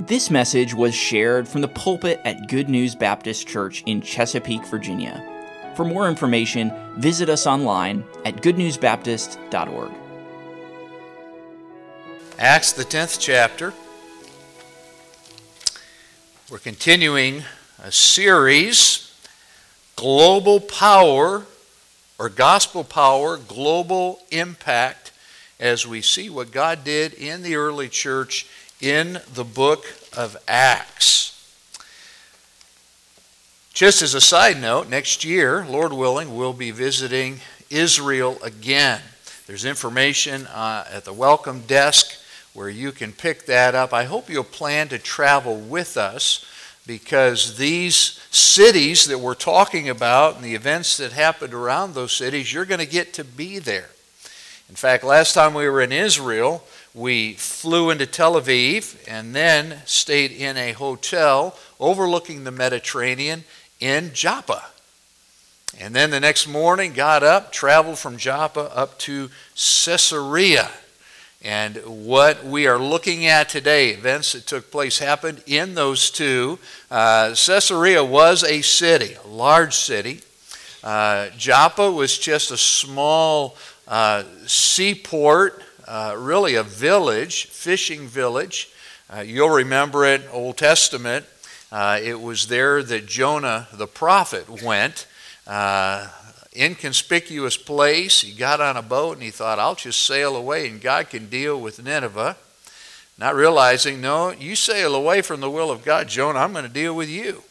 This message was shared from the pulpit at Good News Baptist Church in Chesapeake, Virginia. For more information, visit us online at goodnewsbaptist.org. Acts, the 10th chapter. We're continuing a series, Global Power or Gospel Power, Global Impact, as we see what God did in the early church in the book of Acts. Just as a side note, next year, Lord willing, we'll be visiting Israel again. There's information uh, at the welcome desk where you can pick that up. I hope you'll plan to travel with us because these cities that we're talking about and the events that happened around those cities, you're going to get to be there. In fact, last time we were in Israel, we flew into Tel Aviv and then stayed in a hotel overlooking the Mediterranean in Joppa. And then the next morning, got up, traveled from Joppa up to Caesarea. And what we are looking at today, events that took place, happened in those two. Uh, Caesarea was a city, a large city. Uh, Joppa was just a small uh, seaport uh, really a village, fishing village. Uh, you'll remember it, Old Testament. Uh, it was there that Jonah the prophet went. Uh, inconspicuous place. He got on a boat and he thought, I'll just sail away and God can deal with Nineveh. Not realizing, no, you sail away from the will of God, Jonah, I'm going to deal with you.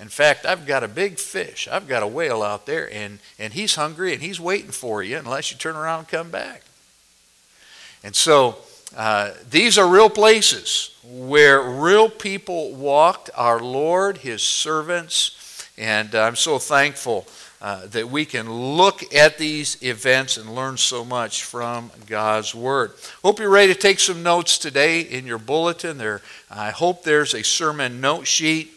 In fact, I've got a big fish. I've got a whale out there, and, and he's hungry and he's waiting for you unless you turn around and come back. And so uh, these are real places where real people walked, our Lord, His servants, and I'm so thankful uh, that we can look at these events and learn so much from God's Word. Hope you're ready to take some notes today in your bulletin. There, I hope there's a sermon note sheet.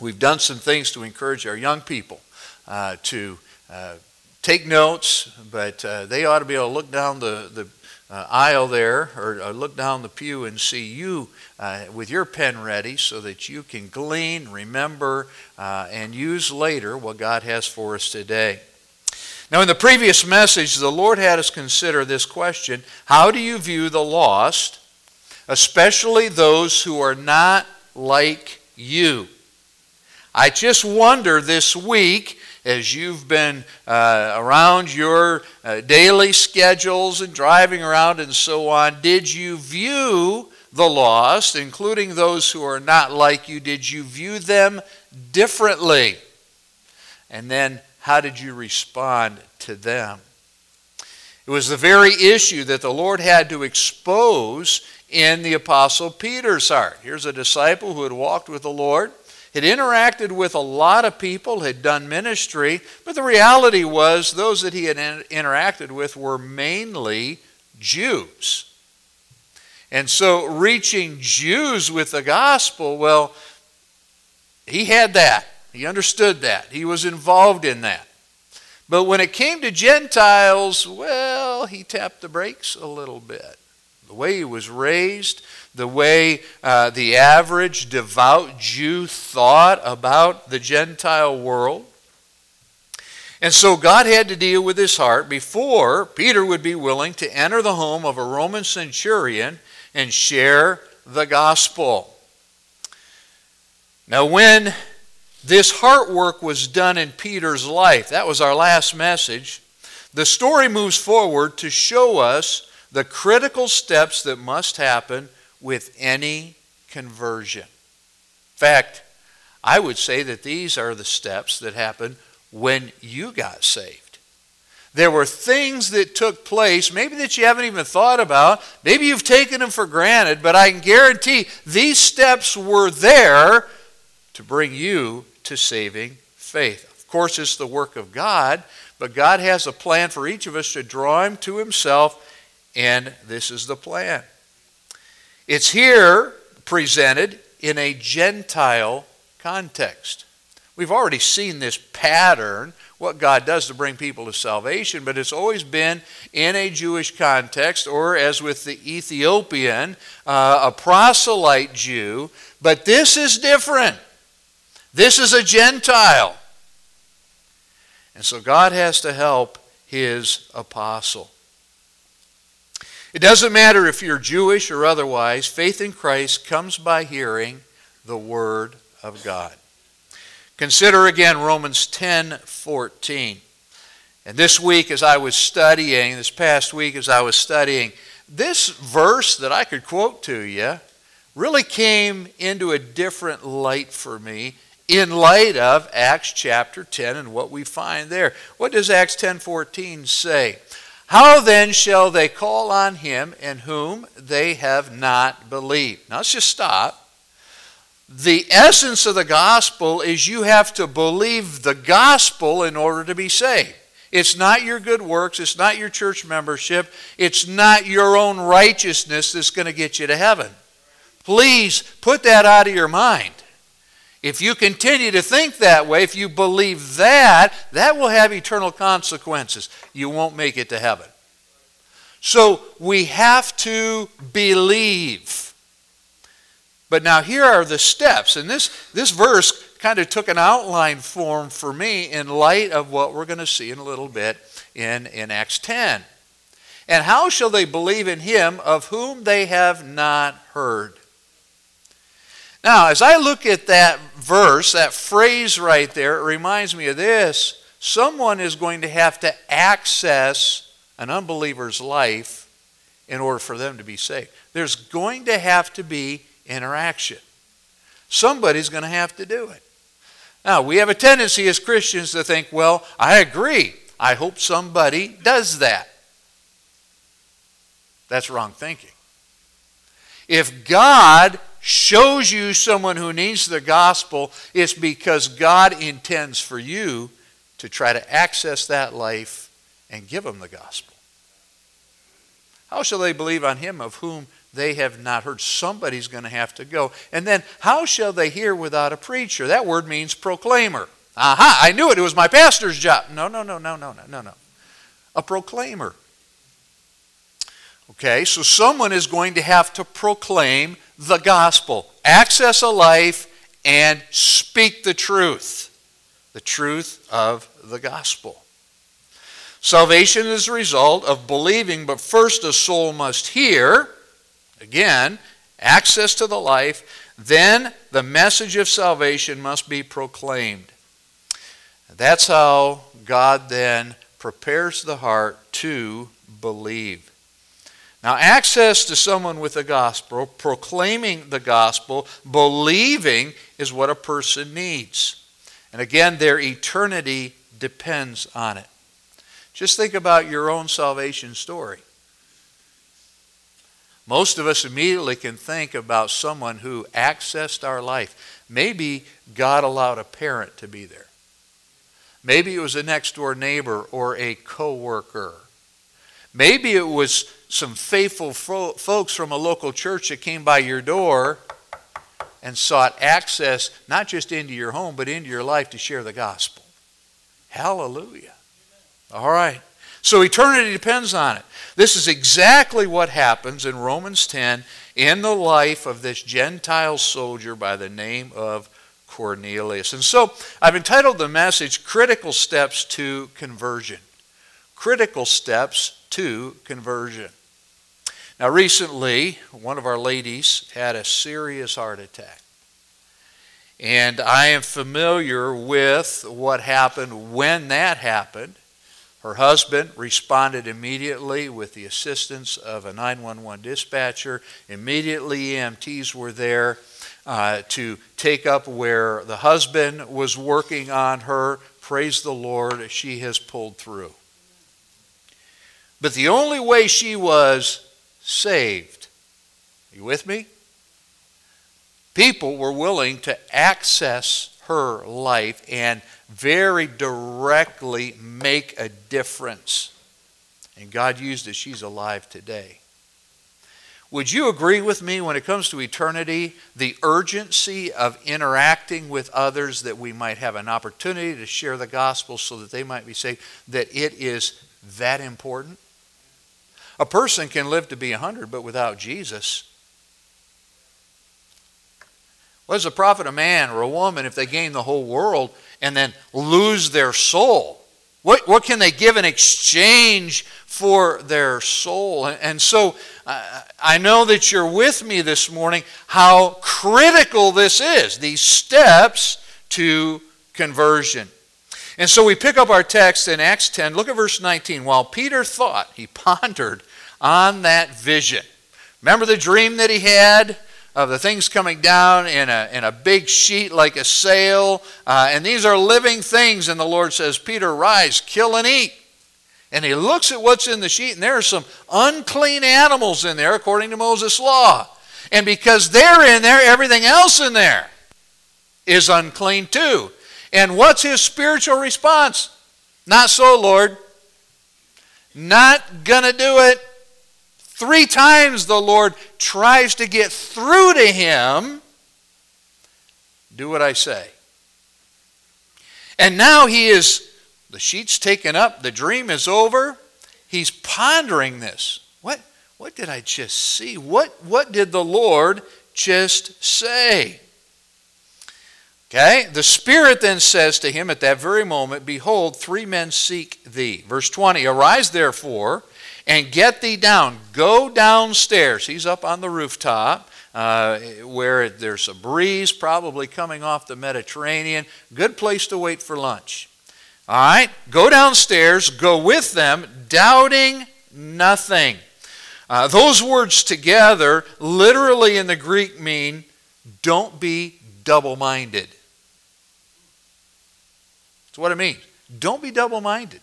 We've done some things to encourage our young people uh, to uh, take notes, but uh, they ought to be able to look down the, the uh, aisle there or, or, look down the pew and see you uh, with your pen ready so that you can glean, remember, uh, and use later what God has for us today. Now, in the previous message, the Lord had us consider this question How do you view the lost, especially those who are not like you? I just wonder this week as you've been uh, around your uh, daily schedules and driving around and so on, did you view the lost, including those who are not like you, did you view them differently? And then how did you respond to them? It was the very issue that the Lord had to expose in the Apostle Peter's heart. Here's a disciple who had walked with the Lord had interacted with a lot of people, had done ministry, but the reality was those that he had interacted with were mainly Jews. And so, reaching Jews with the gospel, well, he had that. He understood that. He was involved in that. But when it came to Gentiles, well, he tapped the brakes a little bit. The way he was raised, the way uh, the average devout Jew thought about the Gentile world. And so God had to deal with his heart before Peter would be willing to enter the home of a Roman centurion and share the gospel. Now, when this heart work was done in Peter's life, that was our last message, the story moves forward to show us the critical steps that must happen with any conversion. In fact, I would say that these are the steps that happened when you got saved. There were things that took place, maybe that you haven't even thought about. Maybe you've taken them for granted, but I can guarantee these steps were there to bring you to saving faith. Of course, it's the work of God, but God has a plan for each of us to draw him to himself, and this is the plan. It's here presented in a Gentile context. We've already seen this pattern, what God does to bring people to salvation, but it's always been in a Jewish context, or as with the Ethiopian, uh, a proselyte Jew. But this is different. This is a Gentile. And so God has to help his apostle. It doesn't matter if you're Jewish or otherwise, faith in Christ comes by hearing the Word of God. Consider again Romans 10 14. And this week, as I was studying, this past week, as I was studying, this verse that I could quote to you really came into a different light for me in light of Acts chapter 10 and what we find there. What does Acts 10:14 say? How then shall they call on him in whom they have not believed? Now let's just stop. The essence of the gospel is you have to believe the gospel in order to be saved. It's not your good works, it's not your church membership, it's not your own righteousness that's going to get you to heaven. Please put that out of your mind. If you continue to think that way, if you believe that, that will have eternal consequences. You won't make it to heaven. So we have to believe. But now here are the steps. And this, this verse kind of took an outline form for me in light of what we're going to see in a little bit in, in Acts 10. And how shall they believe in him of whom they have not heard? Now, as I look at that verse, that phrase right there, it reminds me of this. Someone is going to have to access an unbeliever's life in order for them to be saved. There's going to have to be interaction. Somebody's going to have to do it. Now, we have a tendency as Christians to think, well, I agree. I hope somebody does that. That's wrong thinking. If God shows you someone who needs the gospel, it's because God intends for you to try to access that life and give them the gospel. How shall they believe on him of whom they have not heard? Somebody's going to have to go. And then, how shall they hear without a preacher? That word means proclaimer. Aha, I knew it. It was my pastor's job. No, no, no, no, no, no, no, no. A proclaimer. Okay, so someone is going to have to proclaim the gospel, access a life, and speak the truth. The truth of the gospel. Salvation is a result of believing, but first a soul must hear. Again, access to the life. Then the message of salvation must be proclaimed. That's how God then prepares the heart to believe. Now, access to someone with the gospel, proclaiming the gospel, believing is what a person needs. And again, their eternity depends on it. Just think about your own salvation story. Most of us immediately can think about someone who accessed our life. Maybe God allowed a parent to be there. Maybe it was a next door neighbor or a coworker. Maybe it was some faithful fo- folks from a local church that came by your door and sought access not just into your home, but into your life to share the gospel. Hallelujah. All right. So eternity depends on it. This is exactly what happens in Romans 10 in the life of this Gentile soldier by the name of Cornelius. And so I've entitled the message Critical Steps to Conversion. Critical Steps to Conversion. Now, recently, one of our ladies had a serious heart attack. And I am familiar with what happened when that happened. Her husband responded immediately with the assistance of a 911 dispatcher. Immediately, EMTs were there uh, to take up where the husband was working on her. Praise the Lord, she has pulled through. But the only way she was saved. You with me? People were willing to access her life and very directly make a difference. And God used it. She's alive today. Would you agree with me when it comes to eternity, the urgency of interacting with others that we might have an opportunity to share the gospel so that they might be saved, that it is that important? A person can live to be 100, but without Jesus, what does a profit a man or a woman if they gain the whole world and then lose their soul? What, what can they give in exchange for their soul? And, and so uh, I know that you're with me this morning how critical this is, these steps to conversion. And so we pick up our text in Acts 10. Look at verse 19. While Peter thought, he pondered on that vision. Remember the dream that he had? of the things coming down in a, in a big sheet like a sail. Uh, and these are living things. And the Lord says, Peter, rise, kill and eat. And he looks at what's in the sheet, and there are some unclean animals in there, according to Moses' law. And because they're in there, everything else in there is unclean too. And what's his spiritual response? Not so, Lord. Not to do it. Three times the Lord tries to get through to him. Do what I say. And now he is, the sheet's taken up, the dream is over. He's pondering this. What, what did I just see? What, what did the Lord just say? Okay, the Spirit then says to him at that very moment, Behold, three men seek thee. Verse 20 Arise therefore and get thee down. Go downstairs. He's up on the rooftop uh, where there's a breeze probably coming off the Mediterranean. Good place to wait for lunch. All right, go downstairs, go with them, doubting nothing. Uh, those words together, literally in the Greek, mean don't be double minded. That's what it means. Don't be double minded.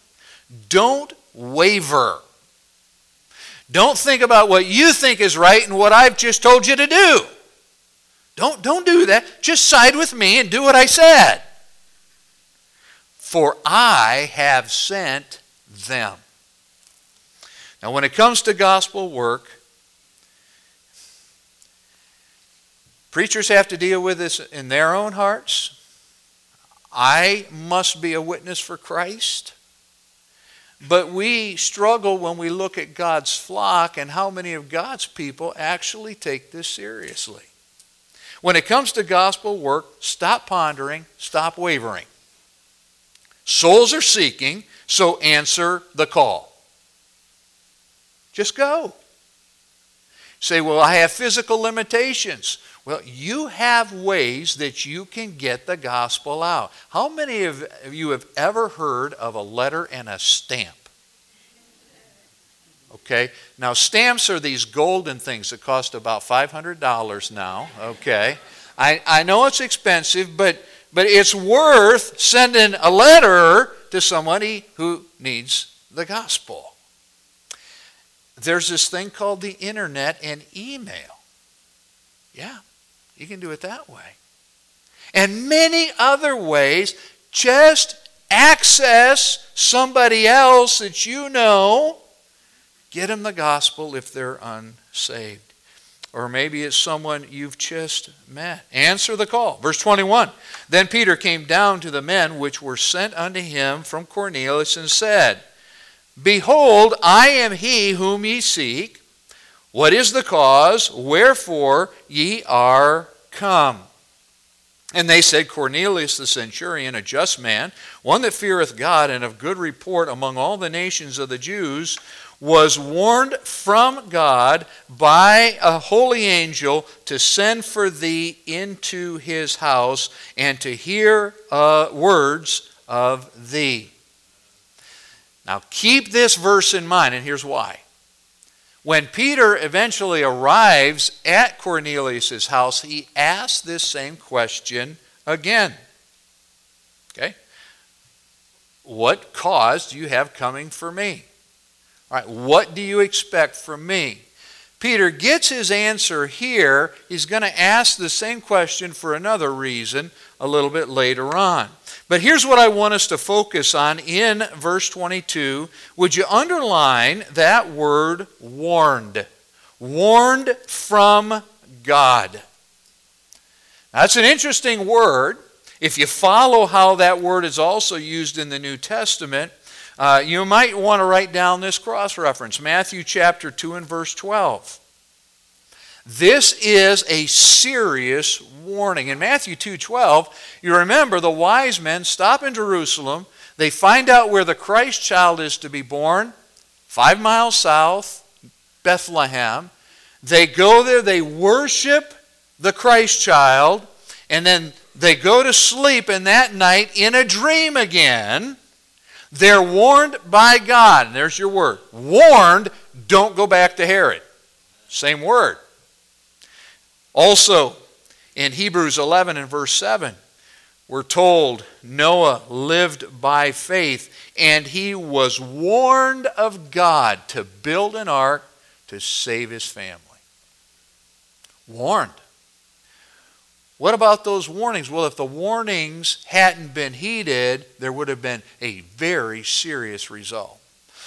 Don't waver. Don't think about what you think is right and what I've just told you to do. Don't, don't do that. Just side with me and do what I said. For I have sent them. Now, when it comes to gospel work, preachers have to deal with this in their own hearts. I must be a witness for Christ. But we struggle when we look at God's flock and how many of God's people actually take this seriously. When it comes to gospel work, stop pondering, stop wavering. Souls are seeking, so answer the call. Just go. Say, well, I have physical limitations. Well, you have ways that you can get the gospel out. How many of you have ever heard of a letter and a stamp? Okay, now stamps are these golden things that cost about $500 now. Okay, I, I know it's expensive, but, but it's worth sending a letter to somebody who needs the gospel. There's this thing called the internet and email. Yeah, you can do it that way. And many other ways, just access somebody else that you know, get them the gospel if they're unsaved. Or maybe it's someone you've just met. Answer the call. Verse 21 Then Peter came down to the men which were sent unto him from Cornelius and said, Behold, I am he whom ye seek. What is the cause? Wherefore ye are come? And they said, Cornelius the centurion, a just man, one that feareth God and of good report among all the nations of the Jews, was warned from God by a holy angel to send for thee into his house and to hear uh, words of thee. Now keep this verse in mind, and here's why. When Peter eventually arrives at Cornelius' house, he asks this same question again. Okay? What cause do you have coming for me? All right, what do you expect from me? Peter gets his answer here. He's going to ask the same question for another reason a little bit later on. But here's what I want us to focus on in verse 22. Would you underline that word warned? Warned from God. That's an interesting word. If you follow how that word is also used in the New Testament, uh, you might want to write down this cross reference Matthew chapter 2 and verse 12. This is a serious warning. In Matthew 2:12, you remember the wise men stop in Jerusalem, they find out where the Christ child is to be born, 5 miles south, Bethlehem. They go there, they worship the Christ child, and then they go to sleep and that night in a dream again. They're warned by God. And there's your word. Warned, don't go back to Herod. Same word. Also, in Hebrews 11 and verse 7, we're told Noah lived by faith and he was warned of God to build an ark to save his family. Warned. What about those warnings? Well, if the warnings hadn't been heeded, there would have been a very serious result.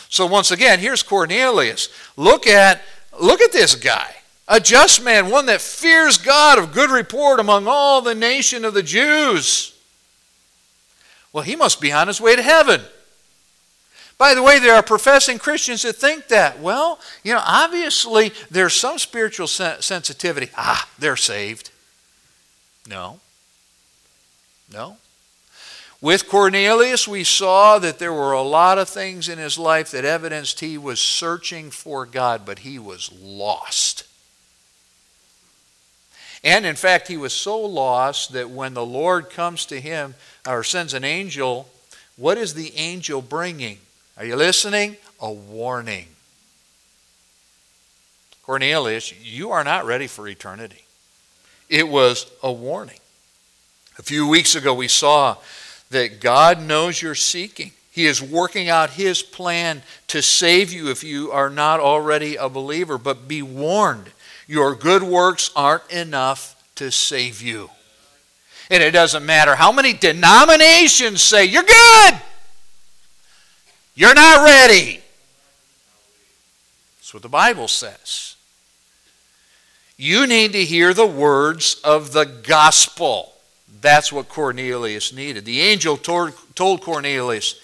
So once again, here's Cornelius. Look at look at this guy. A just man, one that fears God of good report among all the nation of the Jews. Well, he must be on his way to heaven. By the way, there are professing Christians that think that. Well, you know, obviously there's some spiritual sensitivity. Ah, they're saved. No. No. With Cornelius, we saw that there were a lot of things in his life that evidenced he was searching for God, but he was lost. And in fact, he was so lost that when the Lord comes to him or sends an angel, what is the angel bringing? Are you listening? A warning. Cornelius, you are not ready for eternity. It was a warning. A few weeks ago, we saw that God knows you're seeking. He is working out His plan to save you if you are not already a believer. But be warned your good works aren't enough to save you. And it doesn't matter how many denominations say, You're good. You're not ready. That's what the Bible says. You need to hear the words of the gospel. That's what Cornelius needed. The angel told Cornelius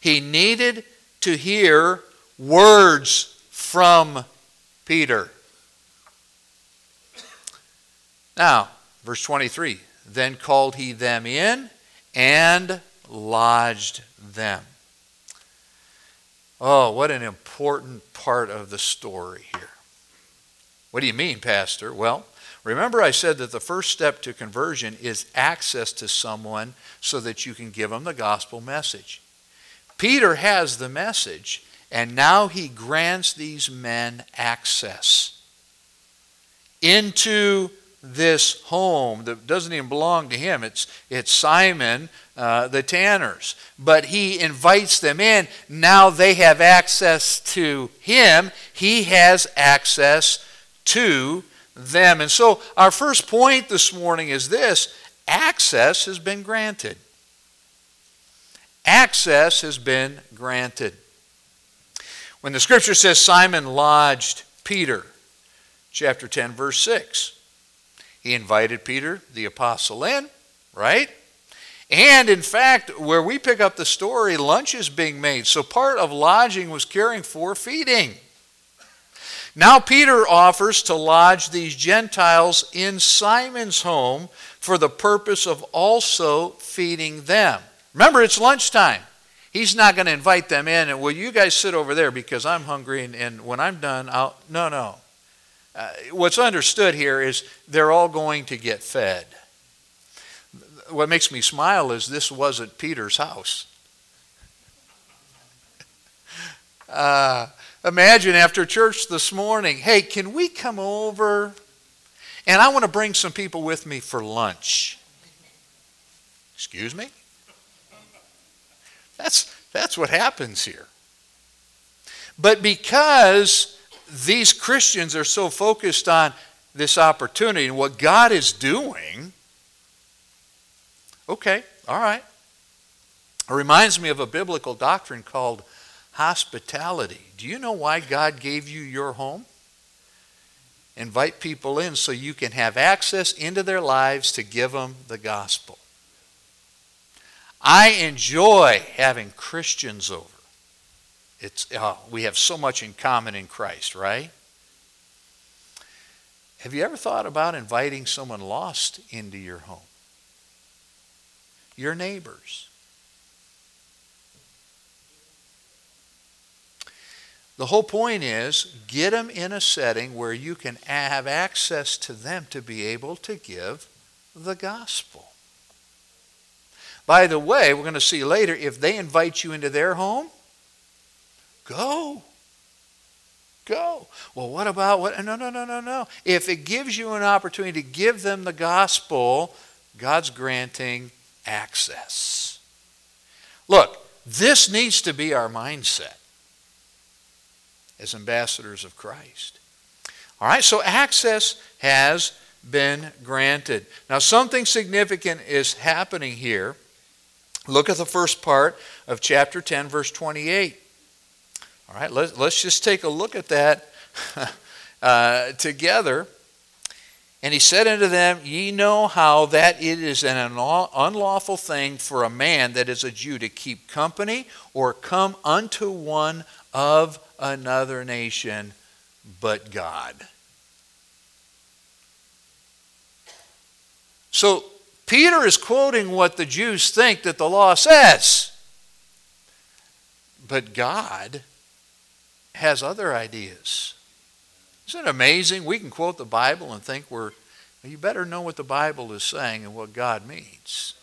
he needed to hear words from Peter. Now, verse 23 Then called he them in and lodged them. Oh, what an important part of the story here. What do you mean, Pastor? Well, remember I said that the first step to conversion is access to someone so that you can give them the gospel message. Peter has the message, and now he grants these men access into this home that doesn't even belong to him. It's, it's Simon, uh, the tanners. But he invites them in. Now they have access to him, he has access to them. And so, our first point this morning is this access has been granted. Access has been granted. When the scripture says Simon lodged Peter, chapter 10, verse 6, he invited Peter, the apostle, in, right? And in fact, where we pick up the story, lunch is being made. So part of lodging was caring for feeding. Now Peter offers to lodge these Gentiles in Simon's home for the purpose of also feeding them. Remember, it's lunchtime. He's not going to invite them in and, well, you guys sit over there because I'm hungry and, and when I'm done, I'll. No, no. Uh, what's understood here is they're all going to get fed. What makes me smile is this wasn't Peter's house. Uh, imagine after church this morning, hey, can we come over? And I want to bring some people with me for lunch. Excuse me? That's, that's what happens here. But because these Christians are so focused on this opportunity and what God is doing. Okay, all right. It reminds me of a biblical doctrine called hospitality. Do you know why God gave you your home? invite people in so you can have access into their lives to give them the gospel. I enjoy having Christians over. It's, oh, we have so much in common in Christ, right? Have you ever thought about inviting someone lost into your home? Your neighbors. The whole point is get them in a setting where you can have access to them to be able to give the gospel. By the way, we're going to see later if they invite you into their home, go. Go. Well, what about what? No, no, no, no, no. If it gives you an opportunity to give them the gospel, God's granting access. Look, this needs to be our mindset as ambassadors of Christ. All right, so access has been granted. Now, something significant is happening here. Look at the first part of chapter 10, verse 28. All right, let's, let's just take a look at that uh, together. And he said unto them, Ye know how that it is an unlawful thing for a man that is a Jew to keep company or come unto one of another nation but God. So Peter is quoting what the Jews think that the law says. But God has other ideas. Isn't it amazing? We can quote the Bible and think we're, you better know what the Bible is saying and what God means.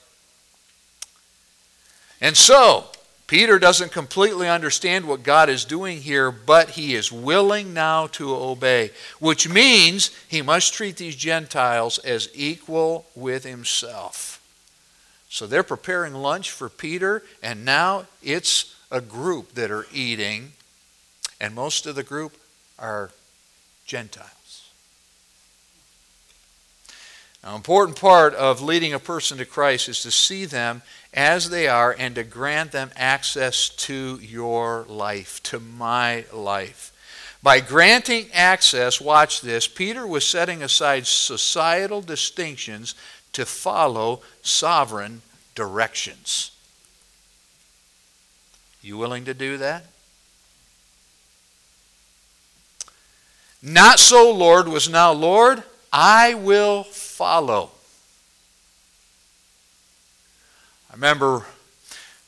And so, Peter doesn't completely understand what God is doing here, but he is willing now to obey, which means he must treat these Gentiles as equal with himself. So they're preparing lunch for Peter, and now it's a group that are eating, and most of the group are Gentiles. Now, important part of leading a person to Christ is to see them as they are and to grant them access to your life, to my life. By granting access, watch this, Peter was setting aside societal distinctions to follow sovereign directions. You willing to do that? Not so, Lord, was now, Lord, I will follow. I remember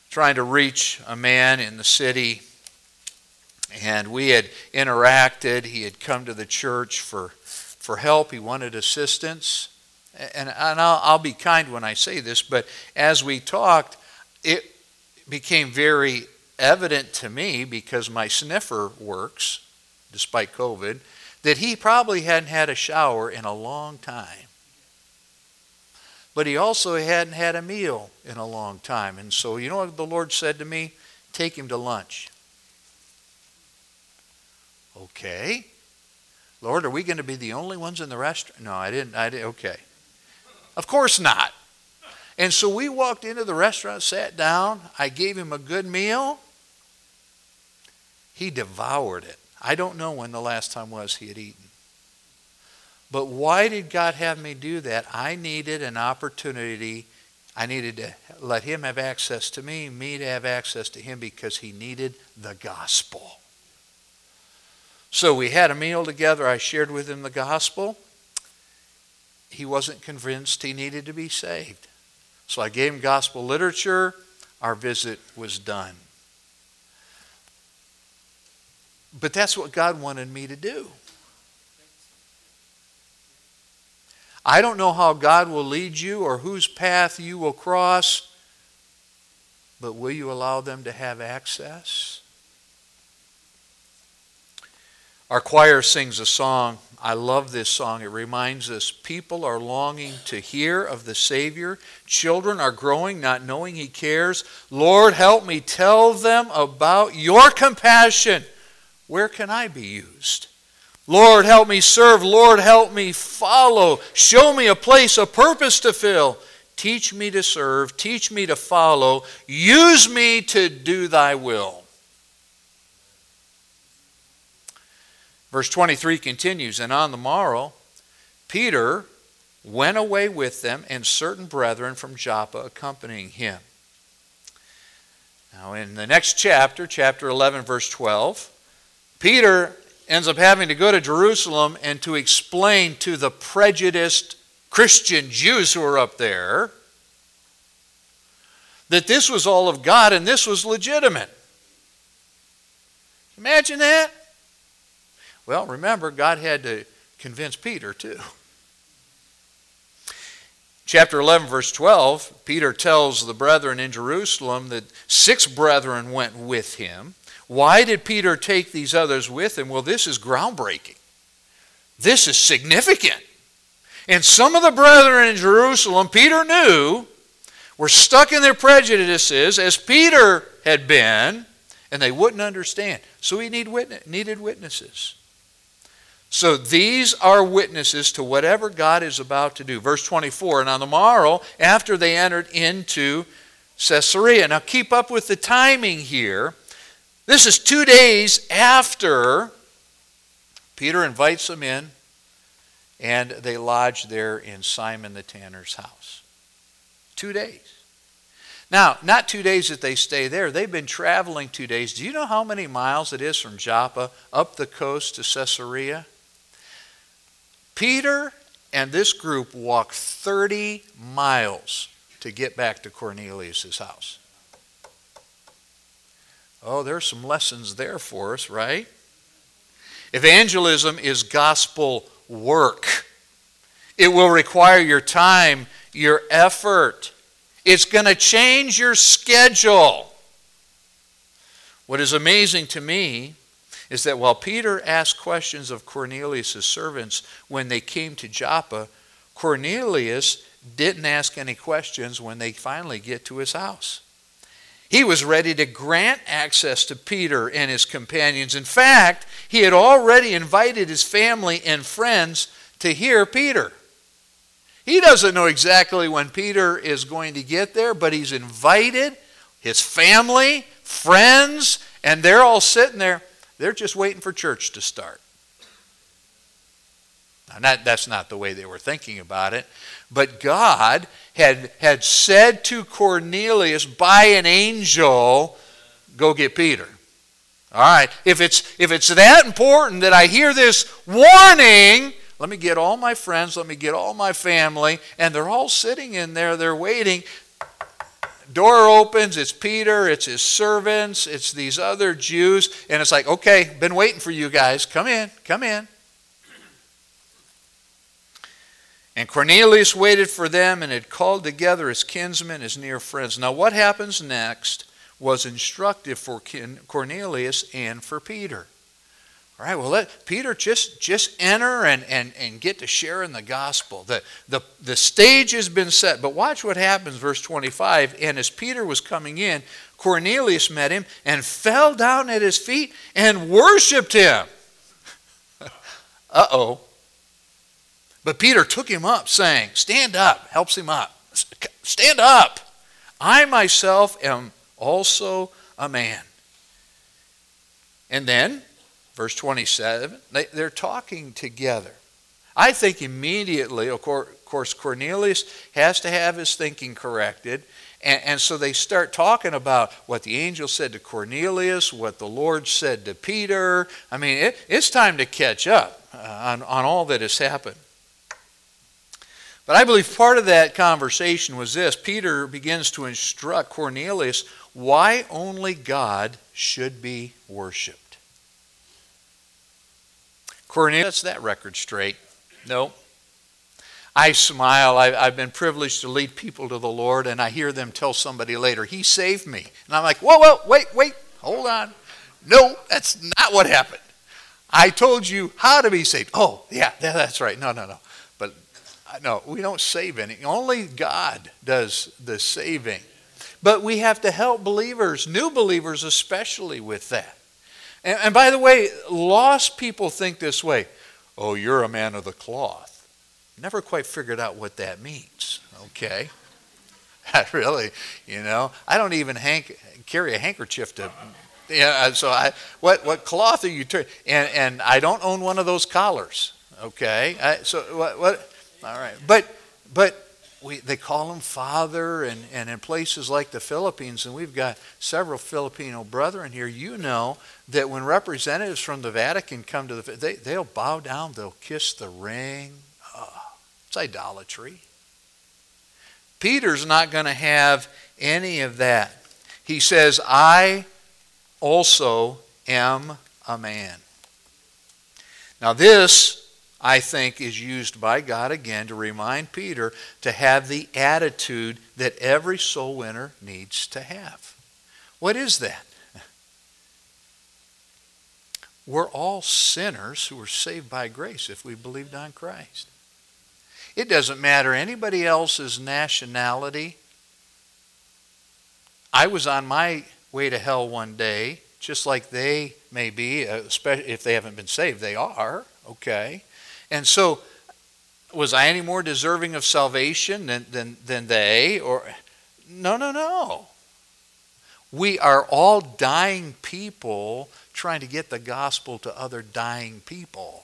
trying to reach a man in the city, and we had interacted. He had come to the church for, for help, he wanted assistance. And, and I'll, I'll be kind when I say this, but as we talked, it became very evident to me because my sniffer works, despite COVID, that he probably hadn't had a shower in a long time but he also hadn't had a meal in a long time. And so, you know what the Lord said to me? Take him to lunch. Okay. Lord, are we going to be the only ones in the restaurant? No, I didn't. I did. Okay. Of course not. And so we walked into the restaurant, sat down. I gave him a good meal. He devoured it. I don't know when the last time was he had eaten. But why did God have me do that? I needed an opportunity. I needed to let Him have access to me, me to have access to Him because He needed the gospel. So we had a meal together. I shared with him the gospel. He wasn't convinced he needed to be saved. So I gave him gospel literature. Our visit was done. But that's what God wanted me to do. I don't know how God will lead you or whose path you will cross, but will you allow them to have access? Our choir sings a song. I love this song. It reminds us people are longing to hear of the Savior. Children are growing, not knowing He cares. Lord, help me tell them about your compassion. Where can I be used? Lord, help me serve. Lord, help me follow. Show me a place, a purpose to fill. Teach me to serve. Teach me to follow. Use me to do thy will. Verse 23 continues And on the morrow, Peter went away with them, and certain brethren from Joppa accompanying him. Now, in the next chapter, chapter 11, verse 12, Peter ends up having to go to Jerusalem and to explain to the prejudiced Christian Jews who are up there that this was all of God and this was legitimate. Imagine that. Well, remember, God had to convince Peter too. Chapter 11, verse 12, Peter tells the brethren in Jerusalem that six brethren went with him. Why did Peter take these others with him? Well, this is groundbreaking. This is significant. And some of the brethren in Jerusalem, Peter knew, were stuck in their prejudices, as Peter had been, and they wouldn't understand. So he need witness, needed witnesses. So these are witnesses to whatever God is about to do. Verse 24, and on the morrow, after they entered into Caesarea. Now keep up with the timing here. This is two days after Peter invites them in, and they lodge there in Simon the tanner's house. Two days. Now, not two days that they stay there. They've been traveling two days. Do you know how many miles it is from Joppa up the coast to Caesarea? Peter and this group walked 30 miles to get back to Cornelius' house. Oh, there's some lessons there for us, right? Evangelism is gospel work. It will require your time, your effort. It's going to change your schedule. What is amazing to me is that while Peter asked questions of Cornelius' servants when they came to Joppa, Cornelius didn't ask any questions when they finally get to his house. He was ready to grant access to Peter and his companions. In fact, he had already invited his family and friends to hear Peter. He doesn't know exactly when Peter is going to get there, but he's invited his family, friends, and they're all sitting there. They're just waiting for church to start. That's not the way they were thinking about it. But God had, had said to Cornelius by an angel, Go get Peter. All right, if it's, if it's that important that I hear this warning, let me get all my friends, let me get all my family, and they're all sitting in there, they're waiting. Door opens, it's Peter, it's his servants, it's these other Jews, and it's like, okay, been waiting for you guys. Come in, come in. And Cornelius waited for them and had called together his kinsmen, his near friends. Now, what happens next was instructive for Cornelius and for Peter. All right, well, let Peter just, just enter and, and, and get to share in the gospel. The, the, the stage has been set, but watch what happens, verse 25. And as Peter was coming in, Cornelius met him and fell down at his feet and worshiped him. uh oh. But Peter took him up, saying, Stand up, helps him up. Stand up. I myself am also a man. And then Verse 27, they, they're talking together. I think immediately, of course, Cornelius has to have his thinking corrected. And, and, so they start talking about what the angel said to Cornelius, what the Lord said to Peter. I mean, it, it's time to catch up uh, on, on all that has happened. But I believe part of that conversation was this Peter begins to instruct Cornelius why only God should be worshiped. Cornelius, that record straight. No. I smile. I, have been privileged to lead people to the Lord, and I hear them tell somebody later, He saved me. And I'm like, whoa, whoa, wait, wait, hold on. No, that's not what happened. I told you how to be saved. Oh, yeah, that's right. No, no, no. No, we don't save any. Only God does the saving. But we have to help believers, new believers especially, with that. And, and by the way, lost people think this way oh, you're a man of the cloth. Never quite figured out what that means, okay? Really, you know, I don't even hank- carry a handkerchief to Yeah, so I, what, what cloth are you turning? And, and I don't own one of those collars, okay? I, so what, what, all right. But, but we, they call him father, and, and in places like the Philippines, and we've got several Filipino brethren here, you know that when representatives from the Vatican come to the, they, they'll bow down, they'll kiss the ring. Oh, it's idolatry. Peter's not going to have any of that. He says, I also am a man. Now, this I think, is used by God again to remind Peter to have the attitude that every soul winner needs to have. What is that? We're all sinners who are saved by grace if we believed on Christ. It doesn't matter anybody else's nationality. I was on my way to hell one day, just like they may be, uh, especially if they haven't been saved. They are, okay? And so, was I any more deserving of salvation than, than, than they? Or no, no, no. We are all dying people trying to get the gospel to other dying people.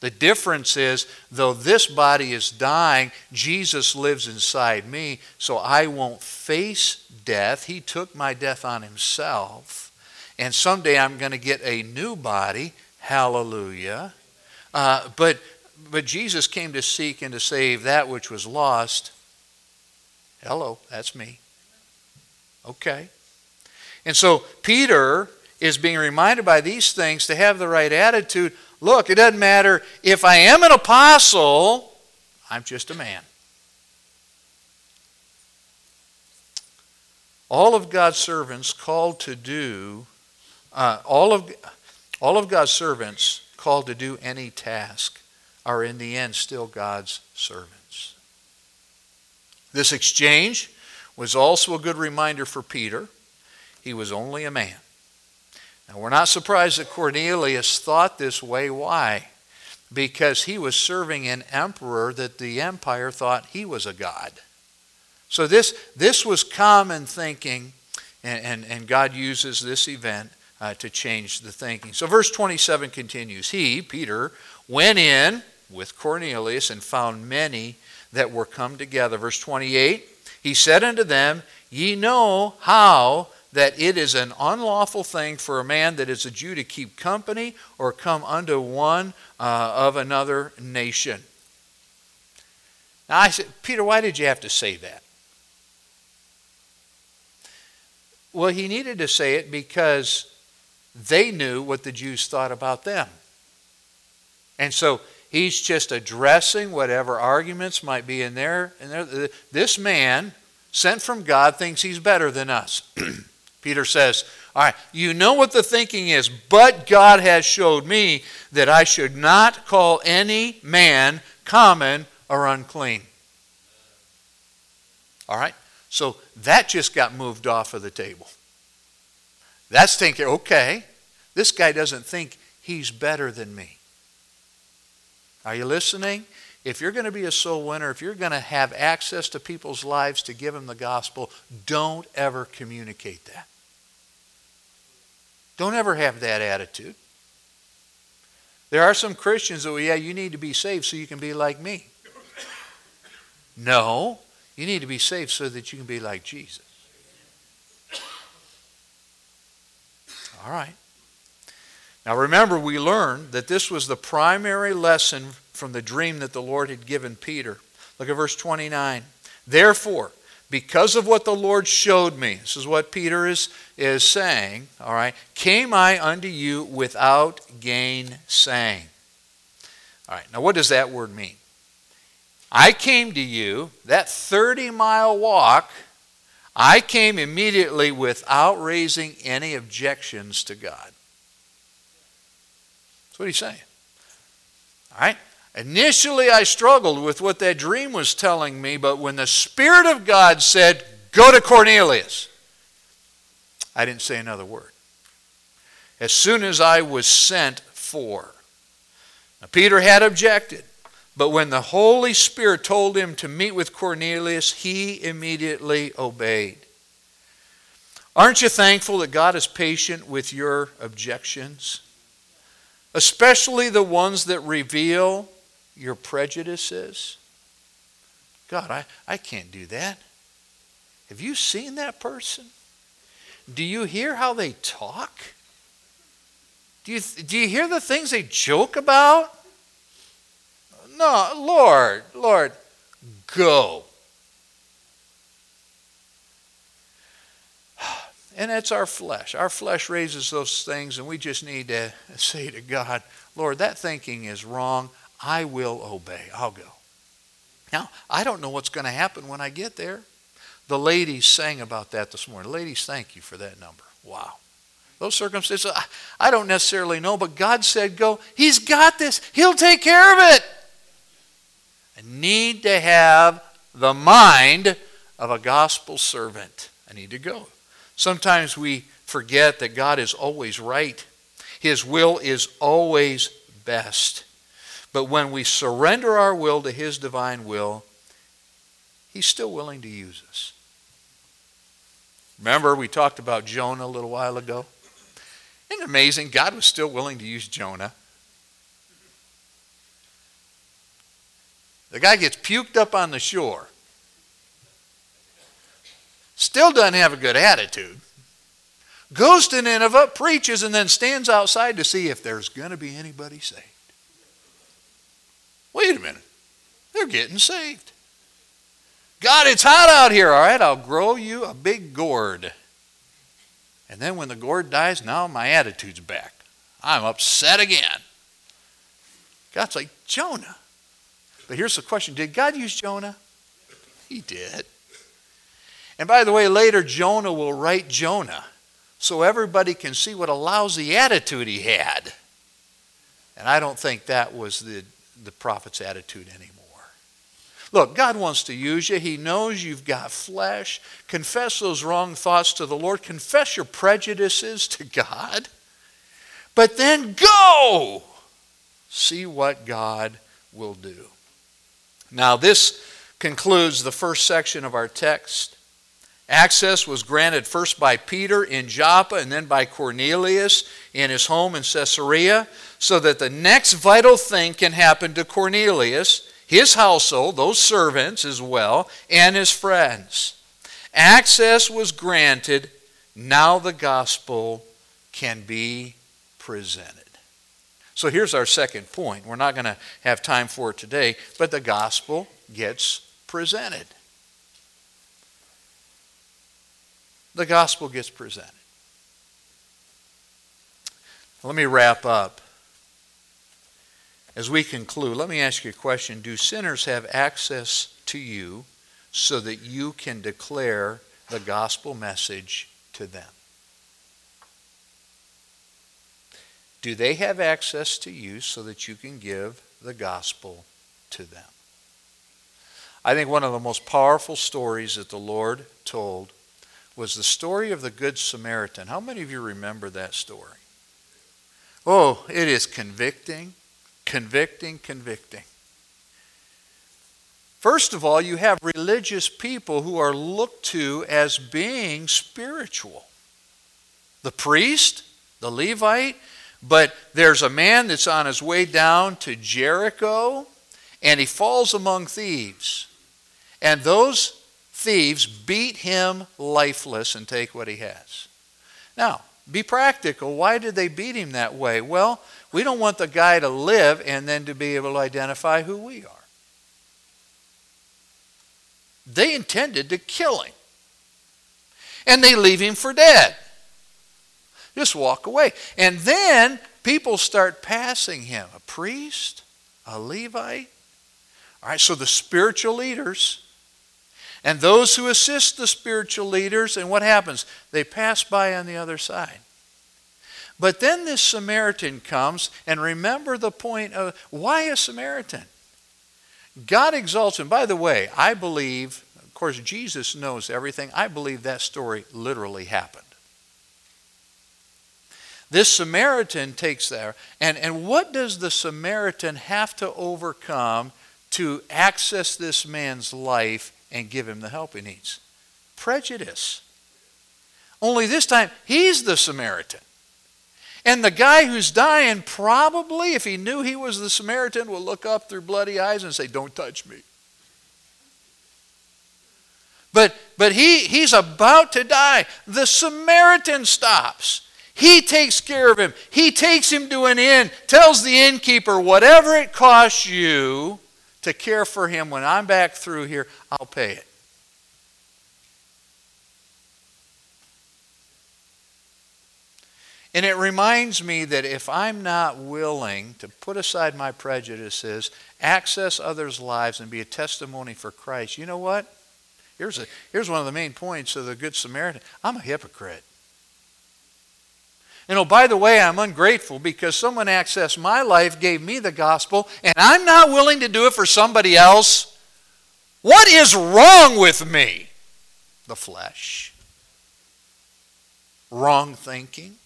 The difference is, though this body is dying, Jesus lives inside me, so I won't face death. He took my death on himself. And someday I'm going to get a new body. Hallelujah. Uh, but, but Jesus came to seek and to save that which was lost. Hello, that's me. Okay. And so Peter is being reminded by these things to have the right attitude. Look, it doesn't matter if I am an apostle, I'm just a man. All of God's servants called to do, uh, all, of, all of God's servants called to do any task are in the end still God's servants. This exchange was also a good reminder for Peter. He was only a man. Now, we're not surprised that Cornelius thought this way. Why? Because he was serving an emperor that the empire thought he was a god. So, this, this was common thinking, and, and, and God uses this event uh, to change the thinking. So, verse 27 continues He, Peter, went in with Cornelius and found many that were come together. Verse 28 He said unto them, Ye know how that it is an unlawful thing for a man that is a Jew to keep company or come unto one uh, of another nation. Now I said, Peter, why did you have to say that? Well, he needed to say it because they knew what the Jews thought about them. And so he's just addressing whatever arguments might be in there. And this man, sent from God, thinks he's better than us. Peter says, All right, you know what the thinking is, but God has showed me that I should not call any man common or unclean. All right? So that just got moved off of the table. That's thinking, okay, this guy doesn't think he's better than me. Are you listening? If you're going to be a soul winner, if you're going to have access to people's lives to give them the gospel, don't ever communicate that. Don't ever have that attitude. There are some Christians that, well, yeah, you need to be saved so you can be like me. No, you need to be saved so that you can be like Jesus. All right. Now remember, we learned that this was the primary lesson from the dream that the Lord had given Peter. Look at verse 29. Therefore, because of what the Lord showed me, this is what Peter is, is saying, all right, came I unto you without gainsaying. All right, now what does that word mean? I came to you, that 30 mile walk I came immediately without raising any objections to God. That's what he's saying. All right? Initially, I struggled with what that dream was telling me, but when the Spirit of God said, Go to Cornelius, I didn't say another word. As soon as I was sent for. Now, Peter had objected. But when the Holy Spirit told him to meet with Cornelius, he immediately obeyed. Aren't you thankful that God is patient with your objections? Especially the ones that reveal your prejudices? God, I, I can't do that. Have you seen that person? Do you hear how they talk? Do you, do you hear the things they joke about? No, Lord, Lord, go. And that's our flesh. Our flesh raises those things, and we just need to say to God, Lord, that thinking is wrong. I will obey. I'll go. Now, I don't know what's going to happen when I get there. The ladies sang about that this morning. Ladies, thank you for that number. Wow. Those circumstances, I don't necessarily know, but God said, go. He's got this. He'll take care of it. I need to have the mind of a gospel servant. I need to go. Sometimes we forget that God is always right, His will is always best. But when we surrender our will to His divine will, He's still willing to use us. Remember, we talked about Jonah a little while ago? Isn't it amazing? God was still willing to use Jonah. The guy gets puked up on the shore. Still doesn't have a good attitude. Goes to Nineveh, preaches, and then stands outside to see if there's going to be anybody saved. Wait a minute. They're getting saved. God, it's hot out here. All right, I'll grow you a big gourd. And then when the gourd dies, now my attitude's back. I'm upset again. God's like, Jonah. But here's the question Did God use Jonah? He did. And by the way, later Jonah will write Jonah so everybody can see what a lousy attitude he had. And I don't think that was the, the prophet's attitude anymore. Look, God wants to use you. He knows you've got flesh. Confess those wrong thoughts to the Lord. Confess your prejudices to God. But then go. See what God will do. Now, this concludes the first section of our text. Access was granted first by Peter in Joppa and then by Cornelius in his home in Caesarea, so that the next vital thing can happen to Cornelius, his household, those servants as well, and his friends. Access was granted, now the gospel can be presented. So here's our second point. We're not going to have time for it today, but the gospel gets presented. the gospel gets presented. Let me wrap up. As we conclude, let me ask you a question Do sinners have access to you so that you can declare the gospel message to them? Do they have access to you so that you can give the gospel to them? I think one of the most powerful stories that the Lord told was the story of the Good Samaritan. How many of you remember that story? Oh, it is convicting, convicting, convicting. First of all, you have religious people who are looked to as being spiritual. The priest, the Levite, but there's a man that's on his way down to Jericho and he falls among thieves. And those thieves beat him lifeless and take what he has. Now, be practical. Why did they beat him that way? Well, we don't want the guy to live and then to be able to identify who we are. They intended to kill him. And they leave him for dead. Just walk away. And then people start passing him a priest, a Levite. All right, so the spiritual leaders and those who assist the spiritual leaders, and what happens? They pass by on the other side. But then this Samaritan comes, and remember the point of why a Samaritan? God exalts him. By the way, I believe, of course, Jesus knows everything. I believe that story literally happened. This Samaritan takes there, and, and what does the Samaritan have to overcome to access this man's life and give him the help he needs. Prejudice. Only this time, he's the Samaritan. And the guy who's dying, probably, if he knew he was the Samaritan, will look up through bloody eyes and say, Don't touch me. But, but he, he's about to die. The Samaritan stops. He takes care of him. He takes him to an inn, tells the innkeeper, whatever it costs you to care for him when I'm back through here, I'll pay it. And it reminds me that if I'm not willing to put aside my prejudices, access others' lives, and be a testimony for Christ, you know what? Here's, a, here's one of the main points of the Good Samaritan I'm a hypocrite. And oh, by the way, I'm ungrateful because someone accessed my life, gave me the gospel, and I'm not willing to do it for somebody else. What is wrong with me? The flesh. Wrong thinking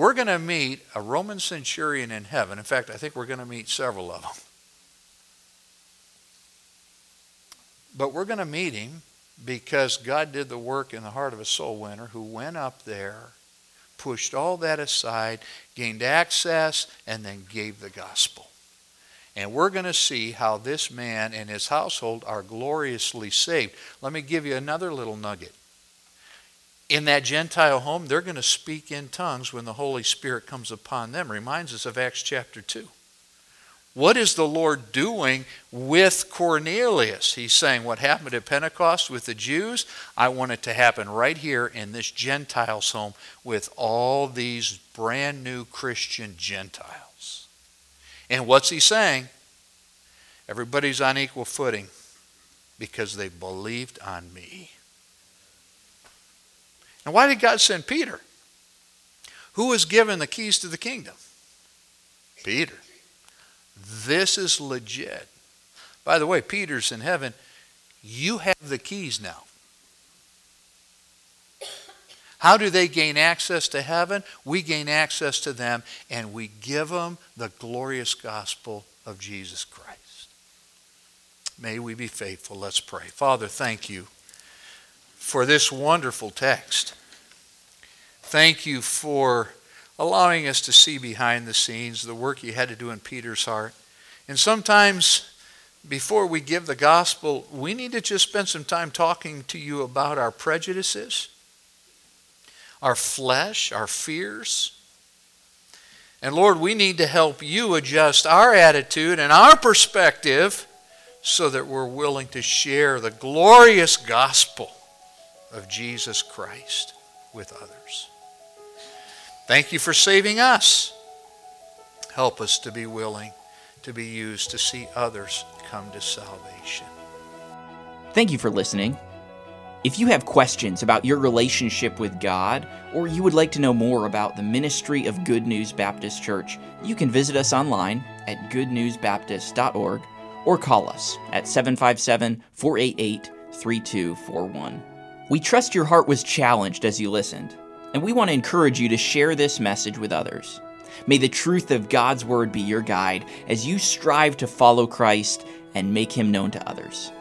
we're going to meet a Roman centurion in heaven. In fact, I think we're going to meet several of them. But we're going to meet him because God did the work in the heart of a soul winner who went up there, pushed all that aside, gained access, and then gave the gospel. And we're going to see how this man and his household are gloriously saved. Let me give you another little nugget in that Gentile home, they're going to speak in tongues when the Holy Spirit comes upon them. Reminds us of Acts chapter 2. What is the Lord doing with Cornelius? He's saying, What happened at Pentecost with the Jews, I want it to happen right here in this Gentiles' home with all these brand new Christian Gentiles. And what's he saying? Everybody's on equal footing because they believed on me. And why did God send Peter? Who was given the keys to the kingdom? Peter. This is legit. By the way, Peter's in heaven. You have the keys now. How do they gain access to heaven? We gain access to them and we give them the glorious gospel of Jesus Christ. May we be faithful. Let's pray. Father, thank you for this wonderful text. Thank you for allowing us to see behind the scenes the work you had to do in Peter's heart. And sometimes, before we give the gospel, we need to just spend some time talking to you about our prejudices, our flesh, our fears. And Lord, we need to help you adjust our attitude and our perspective so that we're willing to share the glorious gospel of Jesus Christ with others. Thank you for saving us. Help us to be willing to be used to see others come to salvation. Thank you for listening. If you have questions about your relationship with God, or you would like to know more about the ministry of Good News Baptist Church, you can visit us online at goodnewsbaptist.org or call us at 757 488 3241. We trust your heart was challenged as you listened, and we want to encourage you to share this message with others. May the truth of God's Word be your guide as you strive to follow Christ and make Him known to others.